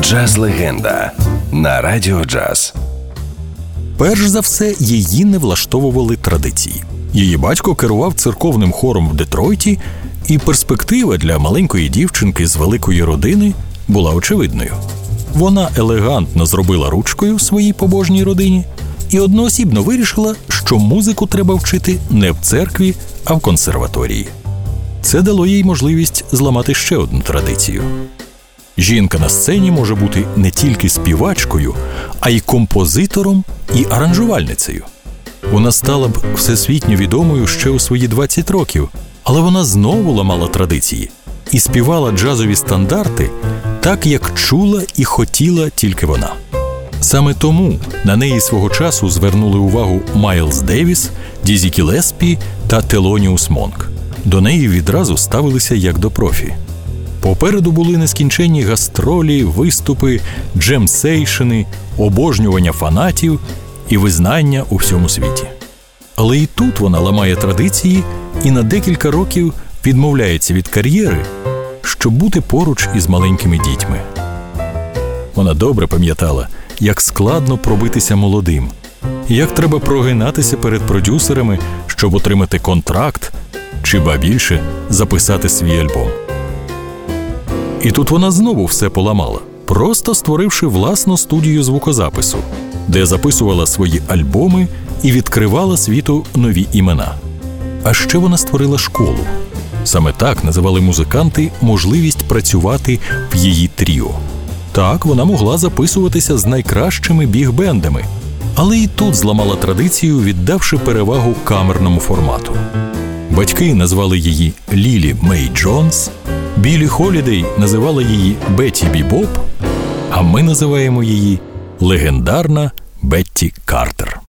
Джаз легенда на радіо джаз. Перш за все, її не влаштовували традиції. Її батько керував церковним хором в Детройті, і перспектива для маленької дівчинки з великої родини була очевидною. Вона елегантно зробила ручкою своїй побожній родині і одноосібно вирішила, що музику треба вчити не в церкві, а в консерваторії. Це дало їй можливість зламати ще одну традицію. Жінка на сцені може бути не тільки співачкою, а й композитором і аранжувальницею. Вона стала б всесвітньо відомою ще у свої 20 років, але вона знову ламала традиції і співала джазові стандарти так, як чула і хотіла тільки вона. Саме тому на неї свого часу звернули увагу Майлз Девіс, Дізі Кілеспі та Телоніус Монк. До неї відразу ставилися як до профі. Попереду були нескінченні гастролі, виступи, джемсейшини, обожнювання фанатів і визнання у всьому світі. Але і тут вона ламає традиції і на декілька років відмовляється від кар'єри, щоб бути поруч із маленькими дітьми. Вона добре пам'ятала, як складно пробитися молодим, як треба прогинатися перед продюсерами, щоб отримати контракт чи ба більше записати свій альбом. І тут вона знову все поламала, просто створивши власну студію звукозапису, де записувала свої альбоми і відкривала світу нові імена. А ще вона створила школу. Саме так називали музиканти можливість працювати в її тріо. Так вона могла записуватися з найкращими біг-бендами, але і тут зламала традицію, віддавши перевагу камерному формату. Батьки назвали її Лілі Мей Джонс, Білі Холідей називала її Бетті Бібоп, а ми називаємо її легендарна Бетті Картер.